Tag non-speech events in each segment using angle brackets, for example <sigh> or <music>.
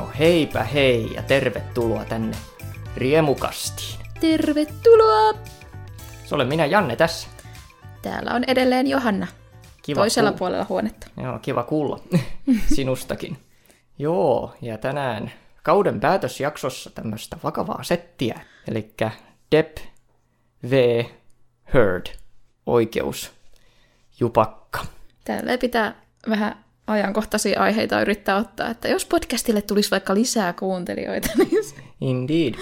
No heipä hei ja tervetuloa tänne Riemukastiin. Tervetuloa! Se olen minä Janne tässä. Täällä on edelleen Johanna. Kiva toisella kuulla. puolella huonetta. Joo, kiva kuulla <laughs> sinustakin. Joo, ja tänään kauden päätösjaksossa tämmöistä vakavaa settiä. Eli Depp v. Heard. Oikeus. Jupakka. Täällä pitää vähän ajankohtaisia aiheita yrittää ottaa, että jos podcastille tulisi vaikka lisää kuuntelijoita, <laughs> niin se- Indeed.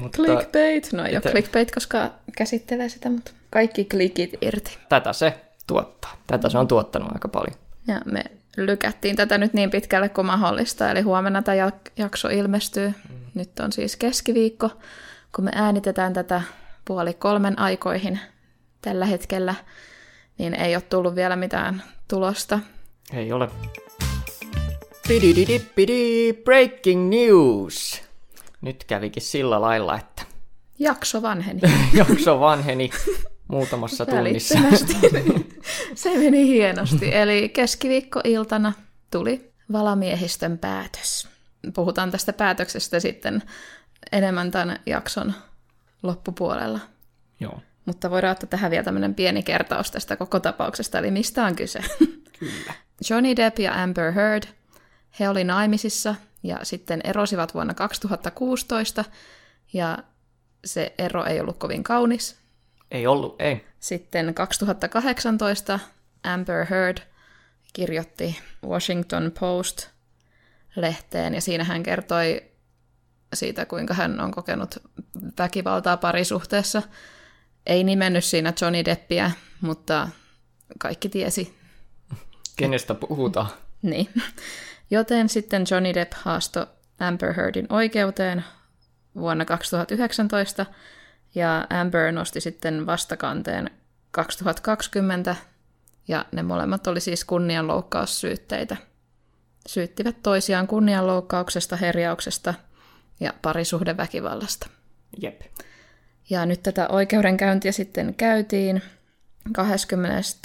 Mutta clickbait. No ei ole Että- clickbait, koska käsittelee sitä, mutta kaikki klikit irti. tätä se tuottaa. Tätä se on tuottanut aika paljon. Ja me lykättiin tätä nyt niin pitkälle kuin mahdollista, eli huomenna tämä jak- jakso ilmestyy. Mm. Nyt on siis keskiviikko, kun me äänitetään tätä puoli kolmen aikoihin tällä hetkellä, niin ei ole tullut vielä mitään tulosta. Ei ole. Pidididipidi, breaking news! Nyt kävikin sillä lailla, että Jakso vanheni. <laughs> jakso vanheni muutamassa <laughs> tunnissa. <laughs> Se meni hienosti. Eli keskiviikkoiltana tuli valamiehistön päätös. Puhutaan tästä päätöksestä sitten enemmän tämän jakson loppupuolella. Joo, Mutta voidaan ottaa tähän vielä tämmöinen pieni kertaus tästä koko tapauksesta, eli mistä on kyse. kyllä. Johnny Depp ja Amber Heard, he oli naimisissa ja sitten erosivat vuonna 2016, ja se ero ei ollut kovin kaunis. Ei ollut, ei. Sitten 2018 Amber Heard kirjoitti Washington Post-lehteen, ja siinä hän kertoi siitä, kuinka hän on kokenut väkivaltaa parisuhteessa. Ei nimennyt siinä Johnny Deppiä, mutta kaikki tiesi. Kenestä puhutaan? Niin. Joten sitten Johnny Depp haastoi Amber Heardin oikeuteen vuonna 2019, ja Amber nosti sitten vastakanteen 2020, ja ne molemmat oli siis kunnianloukkaussyytteitä. Syyttivät toisiaan kunnianloukkauksesta, herjauksesta ja parisuhdeväkivallasta. Jep. Ja nyt tätä oikeudenkäyntiä sitten käytiin 22.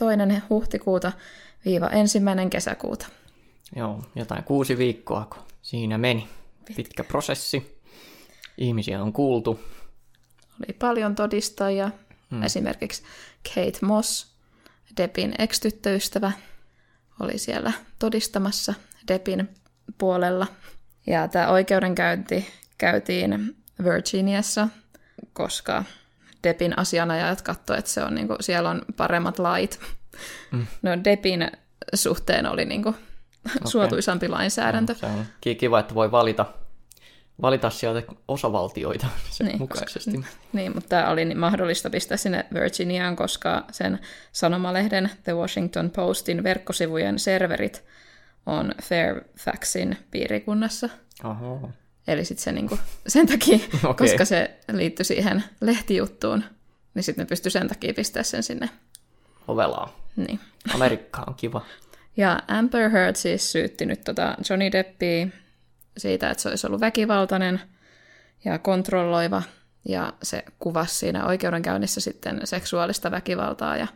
huhtikuuta viiva ensimmäinen kesäkuuta. Joo, jotain kuusi viikkoa, kun siinä meni. Pitkä prosessi. Ihmisiä on kuultu. Oli paljon todistajia, mm. esimerkiksi Kate Moss, Deppin ex-tyttöystävä, oli siellä todistamassa Deppin puolella. Ja tämä oikeudenkäynti käytiin Virginiassa, koska Deppin asianajajat katsoivat, että se on, niinku, siellä on paremmat lait. Mm. No Deppin suhteen oli niinku, okay. suotuisampi lainsäädäntö. Se on ki- kiva, että voi valita, valita sieltä osavaltioita <laughs> sen Niin, mukaisesti. Niin, mutta tämä oli mahdollista pistää sinne Virginiaan, koska sen sanomalehden The Washington Postin verkkosivujen serverit on Fairfaxin piirikunnassa. Oho. Eli sitten se niinku, sen takia, <laughs> okay. koska se liittyi siihen lehtijuttuun, niin sitten ne pystyi sen takia pistää sen sinne. Ovelaa. Niin. Amerikka on kiva. Ja Amber Heard siis syytti nyt tota Johnny Deppia siitä, että se olisi ollut väkivaltainen ja kontrolloiva, ja se kuvasi siinä oikeudenkäynnissä sitten seksuaalista väkivaltaa ja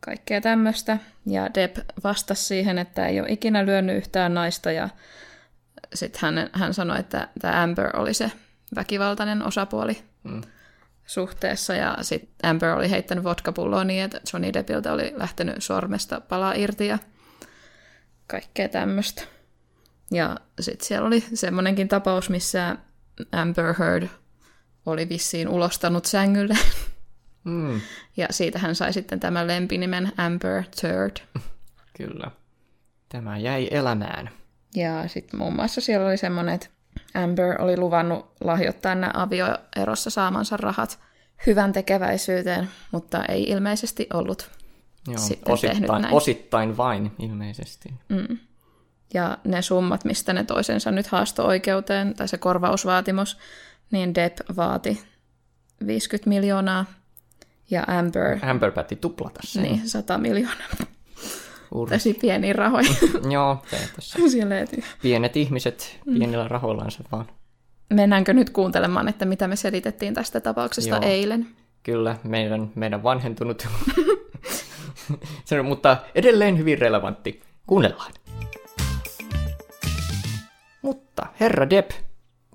kaikkea tämmöistä. Ja Depp vastasi siihen, että ei ole ikinä lyönyt yhtään naista, ja sitten hän, hän sanoi, että tämä Amber oli se väkivaltainen osapuoli Mm. Suhteessa, ja sitten Amber oli heittänyt vodkapulloa niin, että Johnny Deppiltä oli lähtenyt sormesta pala irti ja kaikkea tämmöistä. Ja sitten siellä oli semmoinenkin tapaus, missä Amber Heard oli vissiin ulostanut sängylle, Mm, ja siitä hän sai sitten tämän lempinimen Amber Third. kyllä. Tämä jäi elämään. Ja sitten muun muassa siellä oli semmoinen, että Amber oli luvannut lahjoittaa nämä avioerossa saamansa rahat hyvän tekeväisyyteen, mutta ei ilmeisesti ollut. Joo, Sitten tehnyt osittain, näin. osittain vain ilmeisesti. Mm. Ja ne summat, mistä ne toisensa nyt haasto oikeuteen, tai se korvausvaatimus, niin Depp vaati 50 miljoonaa ja Amber Amber päätti tuplata sen. niin 100 miljoonaa. Ur- Tosi pieniä rahoja <laughs> Joo, tässä. Pienet ihmiset pienillä rahoillansa vaan. Mennäänkö nyt kuuntelemaan, että mitä me selitettiin tästä tapauksesta Joo. eilen? Kyllä, meidän, meidän vanhentunut. <laughs> se on, mutta edelleen hyvin relevantti. Kuunnellaan. Mutta herra Depp,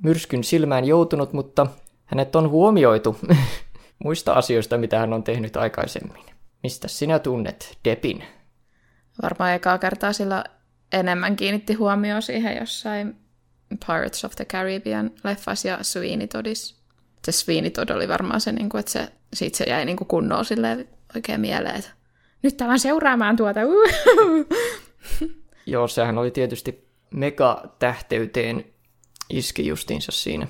myrskyn silmään joutunut, mutta hänet on huomioitu <laughs> muista asioista, mitä hän on tehnyt aikaisemmin. Mistä sinä tunnet Deppin? Varmaan ekaa kertaa sillä enemmän kiinnitti huomioon siihen jossain Pirates of the Caribbean leffas ja Sweeney Toddis. Se Sweeney Todd oli varmaan se, niin kuin, että se, siitä se jäi niin kuin kunnolla oikein mieleen, että nyt tämän seuraamaan tuota. <laughs> Joo, sehän oli tietysti megatähteyteen iski justiinsa siinä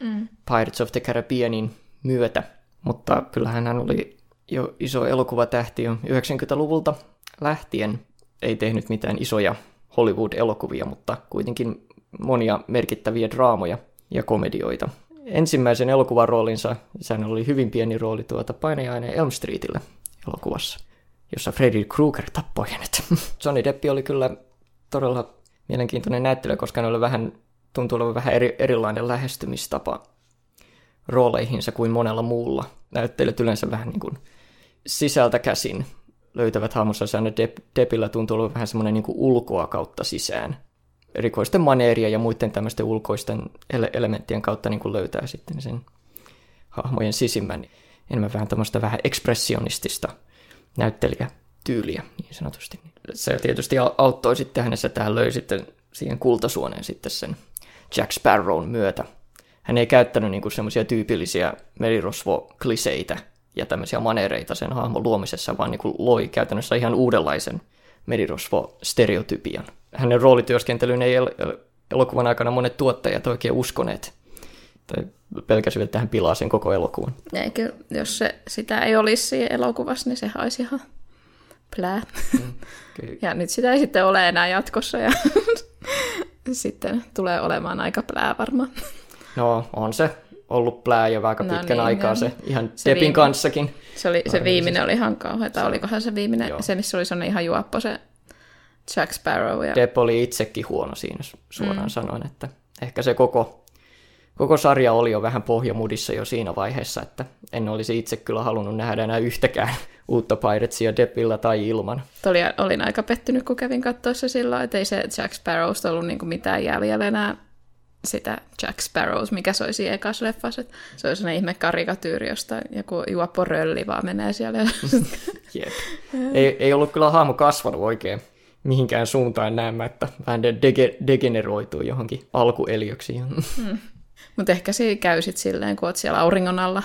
mm. Pirates of the Caribbeanin myötä. Mutta kyllähän hän oli jo iso elokuvatähti jo 90-luvulta lähtien. Ei tehnyt mitään isoja Hollywood-elokuvia, mutta kuitenkin monia merkittäviä draamoja ja komedioita. Ensimmäisen elokuvan roolinsa, sehän oli hyvin pieni rooli tuota painajainen Elm Streetille elokuvassa, jossa Freddy Krueger tappoi hänet. <laughs> Johnny Depp oli kyllä todella mielenkiintoinen näyttelijä, koska hän oli vähän, tuntuu olevan vähän eri, erilainen lähestymistapa rooleihinsa kuin monella muulla. Näyttelijät yleensä vähän niin kuin sisältä käsin löytävät hahmonsa. Depp, Deppillä tuntuu olevan vähän semmoinen niin ulkoa kautta sisään erikoisten maneeria ja muiden tämmöisten ulkoisten ele- elementtien kautta niin kuin löytää sitten sen hahmojen sisimmän. Enemmän vähän tämmöistä vähän ekspressionistista näyttelijätyyliä niin sanotusti. Se tietysti auttoi sitten hänessä, että hän löi sitten siihen kultasuoneen sitten sen Jack Sparrown myötä. Hän ei käyttänyt niin semmoisia tyypillisiä merirosvo-kliseitä ja tämmöisiä manereita sen hahmon luomisessa, vaan niin kuin loi käytännössä ihan uudenlaisen merirosvo-stereotypian hänen roolityöskentelyyn ei el- elokuvan aikana monet tuottajat oikein uskoneet. Tai pelkäsivät, että hän pilaa sen koko elokuvan. Eikö, jos se, sitä ei olisi siinä elokuvassa, niin se olisi ihan plää. Mm, <laughs> ja nyt sitä ei sitten ole enää jatkossa ja <laughs> sitten tulee olemaan aika plää varmaan. No, on se ollut plää jo aika no pitkän niin, aikaa no. se ihan se Depin kanssakin. Se, oli, se viimeinen oli ihan kauheata. Olikohan se viimeinen, Joo. se missä oli sellainen ihan juoppo se Jack Sparrow. Ja... Depp oli itsekin huono siinä suoraan mm. sanoen, että ehkä se koko, koko sarja oli jo vähän pohjamudissa jo siinä vaiheessa, että en olisi itse kyllä halunnut nähdä enää yhtäkään <laughs> uutta Piratesia Deppillä tai ilman. Oli, olin aika pettynyt, kun kävin katsoessa silloin, että ei se Jack Sparrowsta ollut niin mitään jäljellä enää sitä Jack Sparrows, mikä se olisi ekas leffas. Että se oli sellainen ihme karikatyyri, josta joku juoppo rölli vaan menee siellä. <laughs> Jep. Ei, ei ollut kyllä hahmo kasvanut oikein mihinkään suuntaan näemättä vähän dege- degeneroituu johonkin alkueliöksi. <laughs> Mm. Mutta ehkä se käy sitten silleen, kun oot siellä auringon alla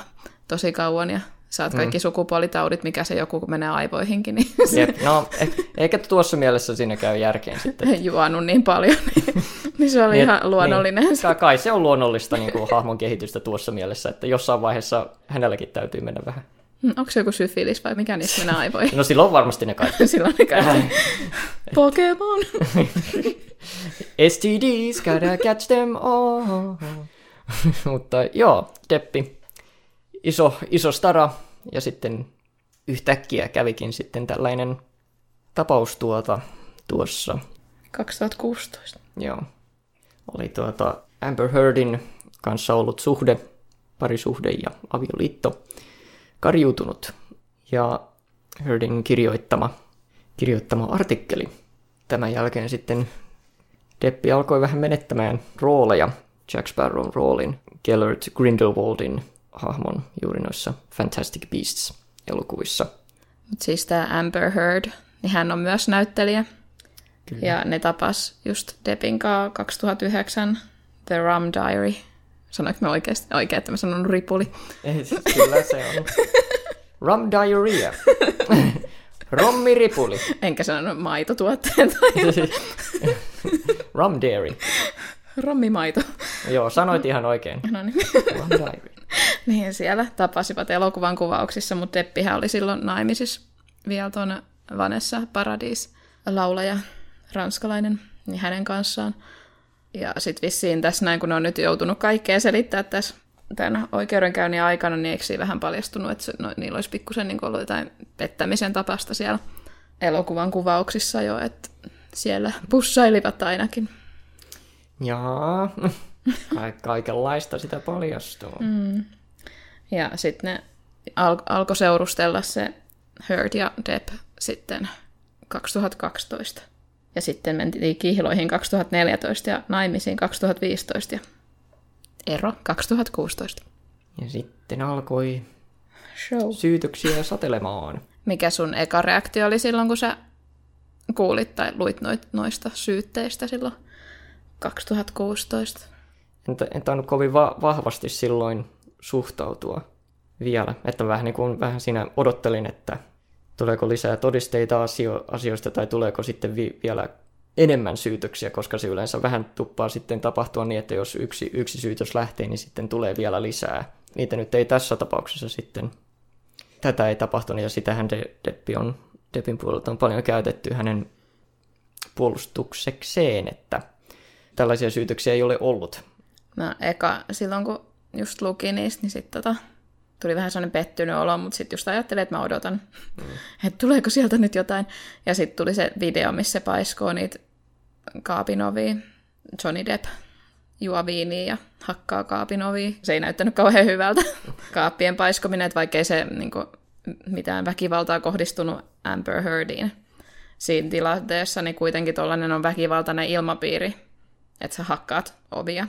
tosi kauan ja saat kaikki mm. sukupuolitaudit, mikä se joku menee aivoihinkin. Niin Jep, no eh, ehkä tuossa mielessä siinä käy järkeen sitten. <laughs> Juonut niin paljon, niin, niin se oli niin, ihan luonnollinen. Niin, kai se on luonnollista niin kuin hahmon kehitystä tuossa mielessä, että jossain vaiheessa hänelläkin täytyy mennä vähän Hmm, Onko se joku syfilis vai mikä niistä menee aivoihin? No silloin varmasti ne kaikki. <laughs> silloin ne kaikki. <laughs> Pokemon! <laughs> STDs, gotta catch them all. Mutta joo, Deppi, iso, iso stara, ja sitten yhtäkkiä kävikin sitten tällainen tapaus tuota, tuossa. 2016. Joo. Oli tuota Amber Heardin kanssa ollut suhde, parisuhde ja avioliitto karjuutunut. Ja Herdin kirjoittama, kirjoittama artikkeli. Tämän jälkeen sitten Deppi alkoi vähän menettämään rooleja, Jack Sparrown roolin, Gellert Grindelwaldin hahmon juuri noissa Fantastic Beasts-elokuvissa. Mutta siis tämä Amber Heard, niin hän on myös näyttelijä. Kyllä. Ja ne tapas just Deppin 2009 The Rum Diary Sanoinko mä oikeasti oikein, että mä sanon ripuli? Ei, kyllä se on. <laughs> Rum diarrhea. <laughs> Rommi ripuli. Enkä sanonut maitotuotteet. <laughs> Rum dairy. Rommimaito. Joo, sanoit ihan oikein. No niin. Rum diary. niin, siellä tapasivat elokuvan kuvauksissa, mutta Deppihän oli silloin naimisissa vielä tuon Vanessa Paradis laulaja, ranskalainen, niin hänen kanssaan. Ja sitten vissiin tässä näin, kun ne on nyt joutunut kaikkea selittää tässä tämän oikeudenkäynnin aikana, niin eikö vähän paljastunut, että se, no, niillä olisi pikkusen niin ollut jotain pettämisen tapasta siellä elokuvan kuvauksissa jo, että siellä pussailivat ainakin. Jaa, <laughs> Ka- kaikenlaista sitä paljastuu. Mm. Ja sitten ne al- alkoi seurustella se Heard ja Depp sitten 2012. Ja sitten mentiin kihloihin 2014 ja naimisiin 2015 ja ero 2016. Ja sitten alkoi Show. syytöksiä satelemaan. Mikä sun eka reaktio oli silloin, kun sä kuulit tai luit noit, noista syytteistä silloin 2016? En, en tainnut kovin va- vahvasti silloin suhtautua vielä. Että vähän, niin kuin, vähän siinä odottelin, että tuleeko lisää todisteita asio- asioista tai tuleeko sitten vi- vielä enemmän syytöksiä, koska se yleensä vähän tuppaa sitten tapahtua niin, että jos yksi, yksi syytös lähtee, niin sitten tulee vielä lisää. Niitä nyt ei tässä tapauksessa sitten, tätä ei tapahtunut, ja sitähän De- Deppi on, Deppin puolelta on paljon käytetty hänen puolustuksekseen, että tällaisia syytöksiä ei ole ollut. Mä eka, silloin kun just luki niistä, niin sitten tota, tuli vähän sellainen pettynyt olo, mutta sitten just ajattelin, että mä odotan, mm. <laughs> että tuleeko sieltä nyt jotain. Ja sitten tuli se video, missä se paiskoo niitä kaapinovia, Johnny Depp juo viiniä ja hakkaa kaapinovia. Se ei näyttänyt kauhean hyvältä. <laughs> Kaappien paiskominen, että vaikkei se niin kuin, mitään väkivaltaa kohdistunut Amber Heardiin siinä tilanteessa, niin kuitenkin tuollainen on väkivaltainen ilmapiiri, että sä hakkaat ovia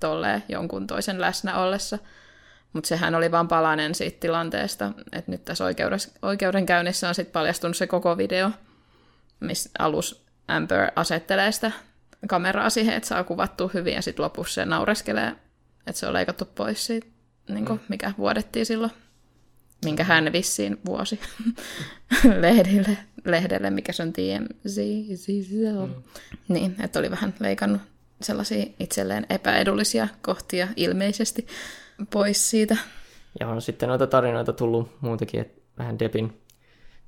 tolleen jonkun toisen läsnä ollessa. Mutta sehän oli vain palanen siitä tilanteesta, että nyt tässä oikeudenkäynnissä on sitten paljastunut se koko video, missä alus Amber asettelee sitä kameraa siihen, että saa kuvattua hyvin, ja sitten lopussa se naureskelee, että se on leikattu pois siitä, niin kuin, mikä vuodettiin silloin, minkä hän vissiin vuosi <laughs> lehdelle, lehdelle, mikä se on TMZ. Mm. Niin, että oli vähän leikannut sellaisia itselleen epäedullisia kohtia ilmeisesti pois siitä. Ja on sitten noita tarinoita tullut muutenkin, että vähän Debin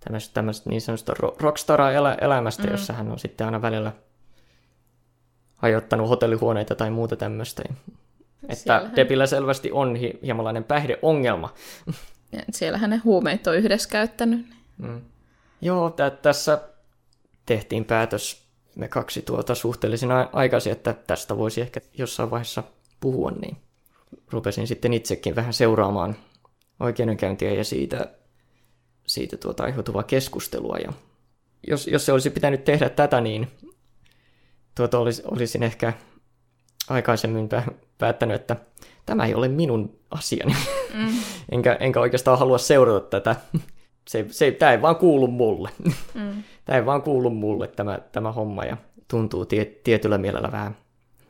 tämmöistä, tämmöistä niin sanotusta rockstar-elämästä, mm. jossa hän on sitten aina välillä hajottanut hotellihuoneita tai muuta tämmöistä. Että siellähän... Debillä selvästi on hi- hiemanlainen päihdeongelma. Ja siellähän ne huumeet on yhdessä käyttänyt. Mm. Joo, t- tässä tehtiin päätös me kaksi tuota suhteellisen aikaisin, että tästä voisi ehkä jossain vaiheessa puhua, niin rupesin sitten itsekin vähän seuraamaan oikeudenkäyntiä ja siitä, siitä tuota aiheutuvaa keskustelua. Ja jos, jos se olisi pitänyt tehdä tätä, niin tuota olisi, olisin ehkä aikaisemmin päättänyt, että tämä ei ole minun asiani. Mm. <laughs> enkä, enkä oikeastaan halua seurata tätä. Se, se, tämä ei vaan kuulu mulle. Mm. <laughs> tämä ei vaan kuulu mulle tämä, tämä homma ja tuntuu tie, tietyllä mielellä vähän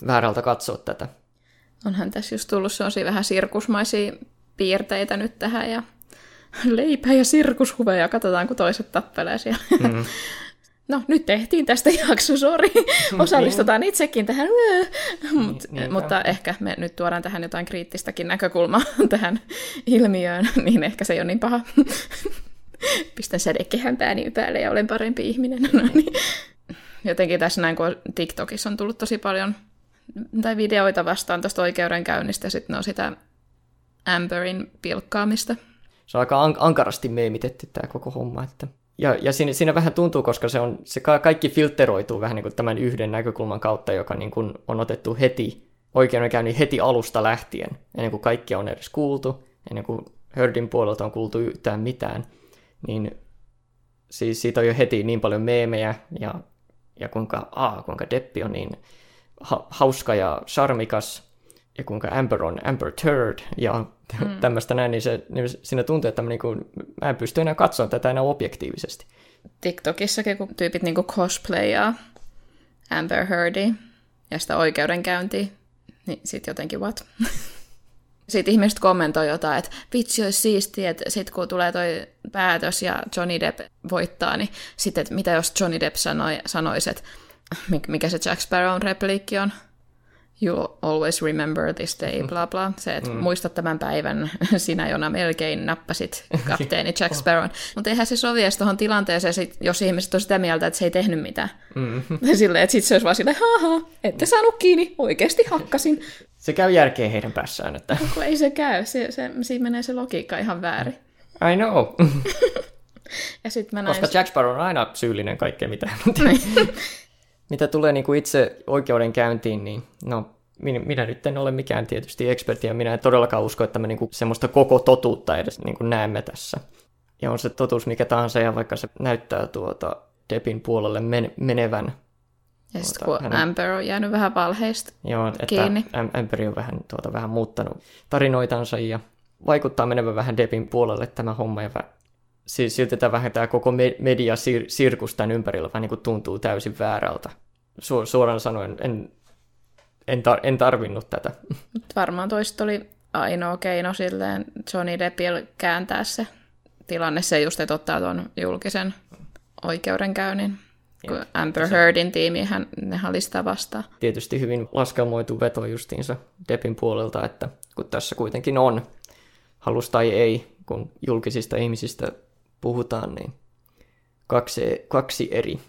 väärältä katsoa tätä. Onhan tässä just tullut sellaisia vähän sirkusmaisia piirteitä nyt tähän ja leipää ja sirkushuveja, katsotaan kun toiset tappelee siellä. Mm. <laughs> No, nyt tehtiin tästä jakso, sori. Osallistutaan niin. itsekin tähän. Mut, niin, mutta ehkä me nyt tuodaan tähän jotain kriittistäkin näkökulmaa <laughs> tähän ilmiöön, <laughs> niin ehkä se ei ole niin paha. Pistän sädekehän pääni päälle ja olen parempi ihminen. No, niin. Jotenkin tässä näin, kun TikTokissa on tullut tosi paljon tai videoita vastaan tuosta oikeudenkäynnistä, ja sitten on sitä Amberin pilkkaamista. Se on aika an- ankarasti meemitetty tämä koko homma, että ja, ja siinä, siinä vähän tuntuu, koska se, on, se kaikki filteroituu vähän niin kuin tämän yhden näkökulman kautta, joka niin kuin on otettu heti oikeudenkäynnin heti alusta lähtien, ennen kuin kaikki on edes kuultu, ennen kuin Herdin puolelta on kuultu yhtään mitään, niin siis siitä on jo heti niin paljon meemejä ja, ja kuinka, aa, kuinka Deppi on niin ha, hauska ja charmikas ja kuinka Amber on Amber Turd ja mm. <laughs> tämmöistä näin, niin, se, niin siinä tuntuu, että mä, niin kuin, mä en pysty enää katsomaan tätä enää objektiivisesti. TikTokissakin, kun tyypit niin kuin cosplayaa Amber Heardi ja sitä oikeudenkäyntiä, niin sit jotenkin what? <laughs> Sitten ihmiset kommentoi jotain, että vitsi olisi siistiä, että sitten kun tulee toi päätös ja Johnny Depp voittaa, niin sitten, että mitä jos Johnny Depp sanoi, sanoisi, että mikä se Jack Sparrown repliikki on? You always remember this day, bla bla. Se, että mm. muistat tämän päivän, <laughs> sinä jona melkein nappasit <laughs> kapteeni Jack Sparrow. Mutta eihän se sovi edes tuohon tilanteeseen, jos ihmiset on sitä mieltä, että se ei tehnyt mitään. Mm. <laughs> Silleen, että sitten se olisi vaan silleen, haha, ette saanut kiinni, oikeasti hakkasin. Se käy järkeen heidän päässään. Että... No, ei se käy, se, se, siinä menee se logiikka ihan väärin. I know. ja sit mä näin... Koska Jack Sparrow on aina syyllinen kaikkeen mitään. Mitä tulee niin kuin itse oikeudenkäyntiin, niin no, minä, minä nyt en ole mikään tietysti ekspertti, ja minä en todellakaan usko, että me niin kuin semmoista koko totuutta edes niin kuin näemme tässä. Ja on se totuus mikä tahansa, ja vaikka se näyttää tuota Depin puolelle men- menevän, Ja sitten kun hänen... Amber on jäänyt vähän valheista Joo, että kiinni. Amber on vähän, tuota, vähän muuttanut tarinoitansa ja vaikuttaa menevän vähän Depin puolelle tämä homma. Ja silti tämä vähän tämä koko mediasirkus tämän ympärillä vähän niin kuin tuntuu täysin väärältä. Su- suoraan sanoen, en, en, tar- en tarvinnut tätä. Varmaan toista oli ainoa keino silleen Johnny Deppil kääntää se tilanne, se just, että ottaa tuon julkisen oikeudenkäynnin. Kun Amber Heardin tiimi, hän, ne oli sitä vastaan. Tietysti hyvin laskelmoitu veto justiinsa Deppin puolelta, että kun tässä kuitenkin on, halus tai ei, kun julkisista ihmisistä puhutaan, niin kaksi, kaksi eri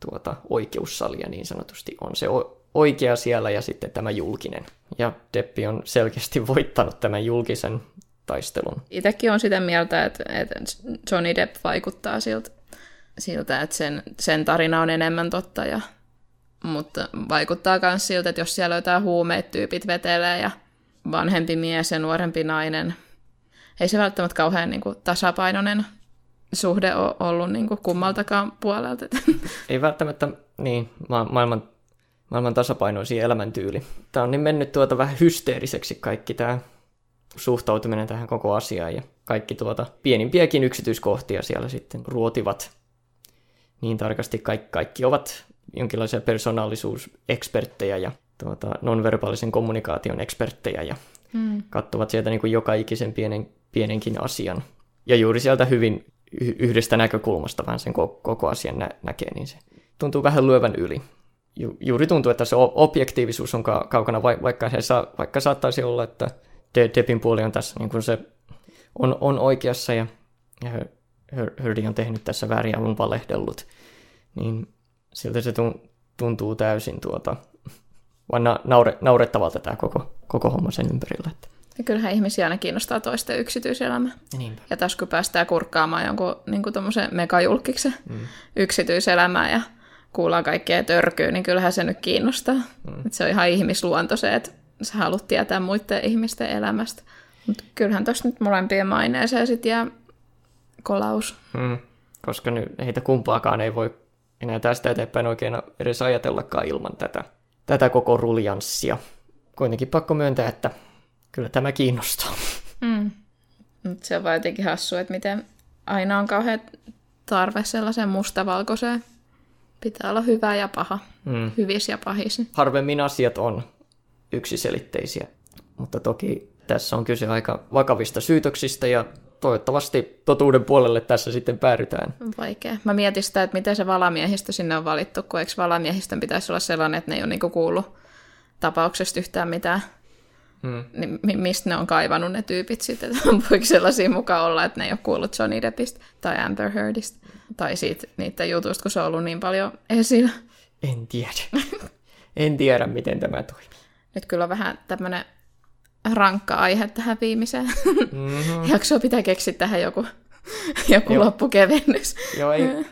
tuota, oikeussalia niin sanotusti on se oikea siellä ja sitten tämä julkinen. Ja Deppi on selkeästi voittanut tämän julkisen taistelun. Itsekin on sitä mieltä, että, että Johnny Depp vaikuttaa siltä, siltä että sen, sen tarina on enemmän totta. Ja, mutta vaikuttaa myös siltä, että jos siellä jotain huumeet tyypit vetelee ja vanhempi mies ja nuorempi nainen, ei se välttämättä kauhean niin kuin, tasapainoinen suhde ole ollut niin kuin, kummaltakaan puolelta. <laughs> Ei välttämättä niin, ma- maailman, maailman tasapainoisin elämäntyyli. Tämä on niin mennyt tuota vähän hysteeriseksi kaikki tämä suhtautuminen tähän koko asiaan ja kaikki tuota pienimpiäkin yksityiskohtia siellä sitten ruotivat niin tarkasti. Kaikki, kaikki ovat jonkinlaisia persoonallisuuseksperttejä ja tuota, nonverbaalisen kommunikaation eksperttejä ja hmm. katsovat sieltä niin kuin joka ikisen pienen, pienenkin asian. Ja juuri sieltä hyvin yhdestä näkökulmasta vähän sen koko asian nä- näkee, niin se tuntuu vähän lyövän yli. Ju- juuri tuntuu, että se objektiivisuus on ka- kaukana, vaikka, se saa, vaikka saattaisi olla, että De- Deppin puoli on tässä niin kuin se on, on oikeassa ja, ja Hurdy on tehnyt tässä väärin on valehdellut, niin siltä se tuntuu täysin tuota, vaan na- naure- naurettavalta tämä koko, koko homma sen ympärillä. Että. Ja kyllähän ihmisiä aina kiinnostaa toisten yksityiselämä. Niinpä. Ja tässä kun päästään kurkkaamaan jonkun niin megajulkiksen mm. yksityiselämää ja kuullaan kaikkea törkyä, niin kyllähän se nyt kiinnostaa. Mm. Että se on ihan ihmisluonto se, että sä haluat tietää muiden ihmisten elämästä. Mutta kyllähän tuossa nyt molempien maineeseen sitten jää kolaus. Mm. Koska nyt heitä kumpaakaan ei voi enää tästä eteenpäin oikein edes ajatellakaan ilman tätä, tätä koko ruljanssia. Kuitenkin pakko myöntää, että kyllä tämä kiinnostaa. Mm. Mut se on vaan jotenkin hassu, että miten aina on kauhean tarve sellaiseen mustavalkoiseen. Pitää olla hyvä ja paha, mm. hyvis ja pahis. Harvemmin asiat on yksiselitteisiä, mutta toki tässä on kyse aika vakavista syytöksistä ja toivottavasti totuuden puolelle tässä sitten päädytään. Vaikea. Mä mietin sitä, että miten se valamiehistö sinne on valittu, kun eikö valamiehistön pitäisi olla sellainen, että ne ei ole niinku kuullut tapauksesta yhtään mitään. Hmm. Niin mistä ne on kaivannut ne tyypit sitten? <laughs> Voiko sellaisia mukaan olla, että ne ei ole kuullut Johnny Deppistä tai Amber Heardista? Tai siitä niiden jutuista, kun se on ollut niin paljon esillä? En tiedä. en tiedä, miten tämä toimii. Nyt kyllä on vähän tämmöinen rankka aihe tähän viimeiseen mm-hmm. <laughs> jaksoon. Pitää keksiä tähän joku, <laughs> joku Joo. loppukevennys. Joo, ei.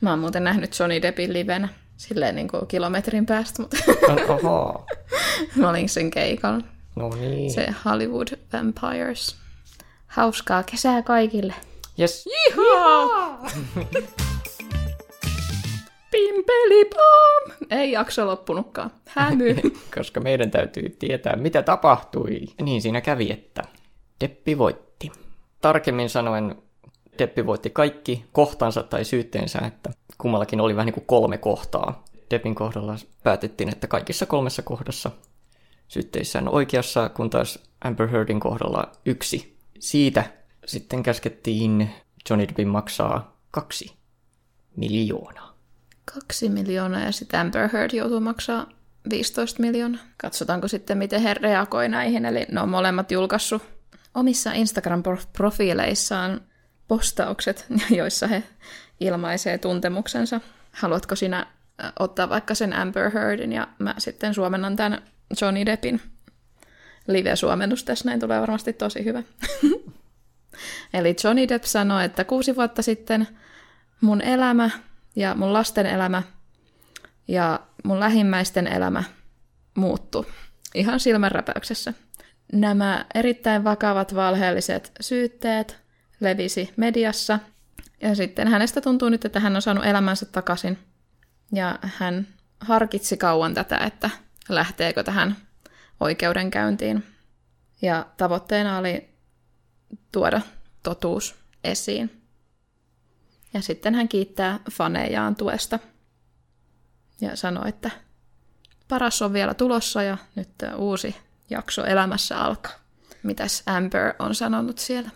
Mä oon muuten nähnyt Johnny Deppin livenä silleen niin kuin kilometrin päästä, mutta Oho. Mä olin sen keikalla. No niin. Se Hollywood Vampires. Hauskaa kesää kaikille. Yes. Pimpelipom! Ei jakso loppunutkaan. Hämy. <laughs> Koska meidän täytyy tietää, mitä tapahtui. Niin siinä kävi, että Deppi voitti. Tarkemmin sanoen Deppi voitti kaikki kohtansa tai syytteensä, että kummallakin oli vähän niin kuin kolme kohtaa. Deppin kohdalla päätettiin, että kaikissa kolmessa kohdassa syytteissään oikeassa, kun taas Amber Heardin kohdalla yksi. Siitä sitten käskettiin Johnny Deppin maksaa kaksi miljoonaa. Kaksi miljoonaa ja sitten Amber Heard joutuu maksaa 15 miljoonaa. Katsotaanko sitten, miten he reagoi näihin. Eli ne on molemmat julkaissut omissa Instagram-profiileissaan postaukset, <laughs> joissa he ilmaisee tuntemuksensa. Haluatko sinä ottaa vaikka sen Amber Heardin ja mä sitten suomennan tämän Johnny Deppin live-suomennus tässä, näin tulee varmasti tosi hyvä. <laughs> Eli Johnny Depp sanoi, että kuusi vuotta sitten mun elämä ja mun lasten elämä ja mun lähimmäisten elämä muuttu ihan silmänräpäyksessä. Nämä erittäin vakavat valheelliset syytteet levisi mediassa ja sitten hänestä tuntuu nyt, että hän on saanut elämänsä takaisin ja hän harkitsi kauan tätä, että lähteekö tähän oikeudenkäyntiin. Ja tavoitteena oli tuoda totuus esiin. Ja sitten hän kiittää fanejaan tuesta ja sanoi, että paras on vielä tulossa ja nyt uusi jakso elämässä alkaa. Mitäs Amber on sanonut siellä?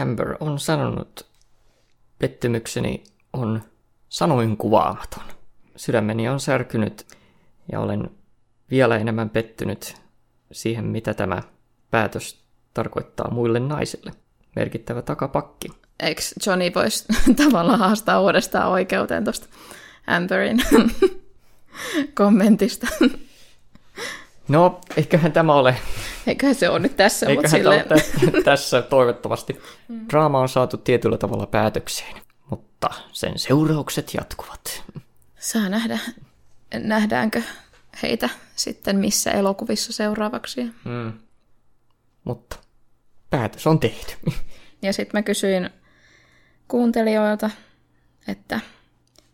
Amber on sanonut, pettymykseni on sanoin kuvaamaton. Sydämeni on särkynyt ja olen vielä enemmän pettynyt siihen, mitä tämä päätös tarkoittaa muille naisille. Merkittävä takapakki. Eikö Johnny voisi <laughs> tavallaan haastaa uudestaan oikeuteen tuosta Amberin <laughs> kommentista? No, eiköhän tämä ole. Eiköhän se ole nyt tässä, eiköhän mutta silleen... Tä- <laughs> tässä toivottavasti. Mm. Draama on saatu tietyllä tavalla päätökseen, mutta sen seuraukset jatkuvat. Saa nähdä, nähdäänkö heitä sitten missä elokuvissa seuraavaksi. Mm. Mutta päätös on tehty. <laughs> Ja sitten mä kysyin kuuntelijoilta, että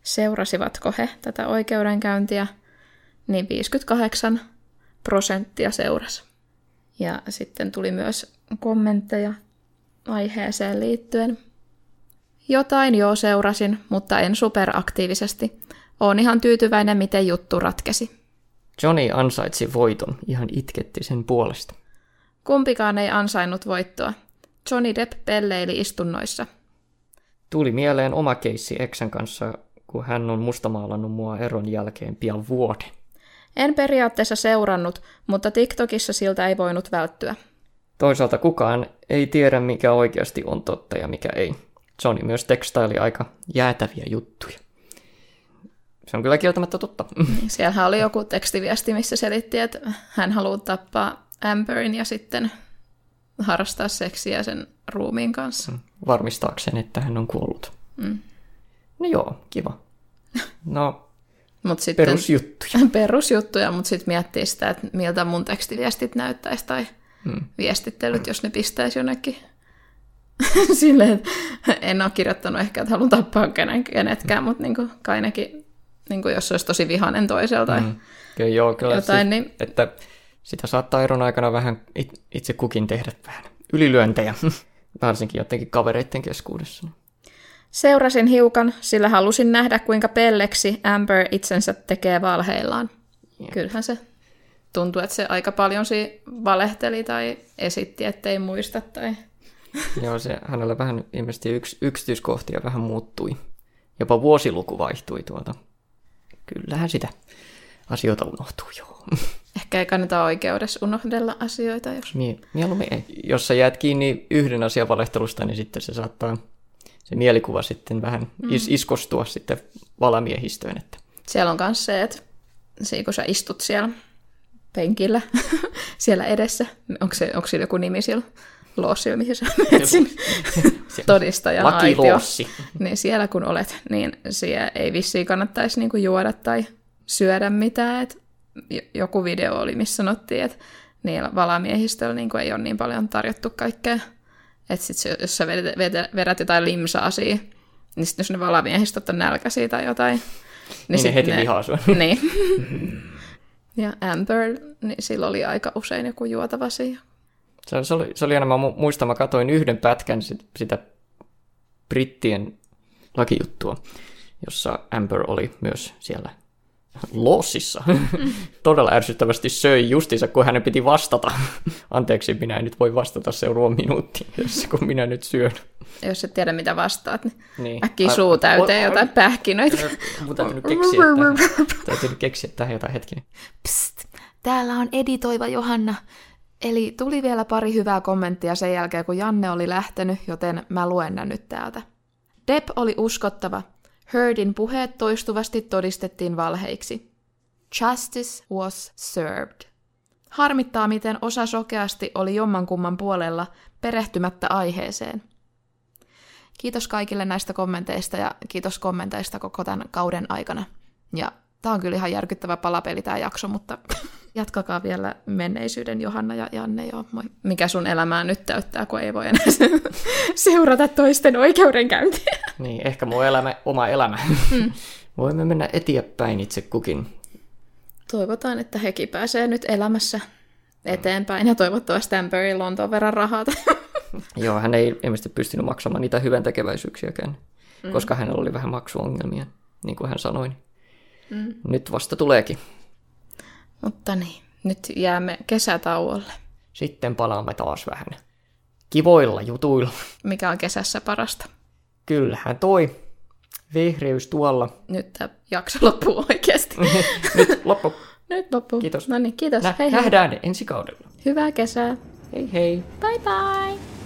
seurasivatko he tätä oikeudenkäyntiä, niin 58 prosenttia seurasi. Ja sitten tuli myös kommentteja aiheeseen liittyen. Jotain jo seurasin, mutta en superaktiivisesti. Oon ihan tyytyväinen, miten juttu ratkesi. Johnny ansaitsi voiton, ihan itketti sen puolesta. Kumpikaan ei ansainnut voittoa. Johnny Depp pelleili istunnoissa. Tuli mieleen oma keissi Eksän kanssa, kun hän on mustamaalannut mua eron jälkeen pian vuoden. En periaatteessa seurannut, mutta TikTokissa siltä ei voinut välttyä. Toisaalta kukaan ei tiedä, mikä oikeasti on totta ja mikä ei. Johnny myös tekstaili aika jäätäviä juttuja. Se on kyllä kieltämättä totta. Niin, siellähän oli joku tekstiviesti, missä selitti, että hän haluaa tappaa Amberin ja sitten harrastaa seksiä sen ruumiin kanssa. Mm. Varmistaakseen, että hän on kuollut. Mm. No joo, kiva. No, Mut sitten, perusjuttuja. <laughs> Perusjuttuja, mutta sitten miettii sitä, että miltä mun tekstiviestit näyttäisi tai mm. viestittelyt, jos ne pistäisi jonnekin <laughs> silleen, että en ole kirjoittanut ehkä, että haluan tappaa kenen, kenetkään, mutta niin kuin, kai nekin, niin kuin jos olisi tosi vihainen toiselta tai mm. kyllä, joo, kyllä jotain, siis, niin... että sitä saattaa eron aikana vähän itse kukin tehdä vähän ylilyöntejä, <laughs> varsinkin jotenkin kavereiden keskuudessa. Seurasin hiukan, sillä halusin nähdä, kuinka pelleksi Amber itsensä tekee valheillaan. Jep. Kyllähän se tuntuu, että se aika paljon si valehteli tai esitti, ettei muista. Tai... <laughs> Joo, se hänellä vähän ilmeisesti yks, yksityiskohtia vähän muuttui. Jopa vuosiluku vaihtui tuolta. Kyllähän sitä asioita unohtuu, joo. <laughs> Ehkä ei kannata oikeudessa unohdella asioita. Jos... Niin, mieluummin ei. Jos sä jäät kiinni yhden asian valehtelusta, niin sitten se saattaa se mielikuva sitten vähän mm. is- iskostua sitten valamiehistöön. Että. Siellä on myös se, että se, kun sä istut siellä penkillä <laughs> siellä edessä, onko, se, onko joku nimi siellä loossilla, mihin sä menet sinne <laughs> todistajan aitio. Niin siellä kun olet, niin siellä ei vissiin kannattaisi niinku juoda tai syödä mitään. Et joku video oli, missä sanottiin, että niillä valamiehistöllä niinku ei ole niin paljon tarjottu kaikkea että sit jos sä vedät, vedät, vedät jotain limsaa siihen, niin sitten jos ne valamiehistä ottaa nälkäisiä tai jotain, niin, niin ne heti ne, vihaa sua. <laughs> Niin. ja Amber, niin sillä oli aika usein joku juotava siihen. Se, se, oli, se oli enemmän, mä muistan, mä katsoin yhden pätkän sit, sitä brittien lakijuttua, jossa Amber oli myös siellä lossissa. <laughs> Todella ärsyttävästi söi justiinsa, kun hänen piti vastata. <laughs> Anteeksi, minä en nyt voi vastata seuraavan minuuttiin, <laughs> kun minä nyt syön. Jos et tiedä, mitä vastaat, niin, niin. äkkiä suu täyteen jotain pähkinöitä. Mun täytyy keksiä tähän, täytyy keksiä tähän jotain hetkinen. Psst, täällä on editoiva Johanna. Eli tuli vielä pari hyvää kommenttia sen jälkeen, kun Janne oli lähtenyt, joten mä luen nyt täältä. Depp oli uskottava, Heardin puheet toistuvasti todistettiin valheiksi. Justice was served. Harmittaa, miten osa sokeasti oli jommankumman puolella perehtymättä aiheeseen. Kiitos kaikille näistä kommenteista ja kiitos kommenteista koko tämän kauden aikana. Ja tämä on kyllä ihan järkyttävä palapeli tämä jakso, mutta <laughs> jatkakaa vielä menneisyyden Johanna ja Janne. Joo, moi. Mikä sun elämää nyt täyttää, kun ei voi enää <laughs> seurata toisten oikeudenkäyntiä? Niin, ehkä mun elämä, oma elämä. Mm. <laughs> Voimme mennä eteenpäin itse kukin. Toivotaan, että hekin pääsee nyt elämässä eteenpäin ja toivottavasti Stanbury Lontoon verran rahaa. Joo, hän ei ilmeisesti pystynyt maksamaan niitä hyvän tekeväisyyksiäkään, mm. koska hänellä oli vähän maksuongelmia, niin kuin hän sanoi. Mm. Nyt vasta tuleekin. Mutta niin, nyt jäämme kesätauolle. Sitten palaamme taas vähän kivoilla jutuilla. Mikä on kesässä parasta? Kyllähän toi vehreys tuolla. Nyt tämä jakso loppuu oikeasti. <laughs> Nyt loppu. Nyt loppu. Kiitos. No niin, kiitos. Nä- hei hei. nähdään ensi kaudella. Hyvää kesää. Hei hei. Bye bye.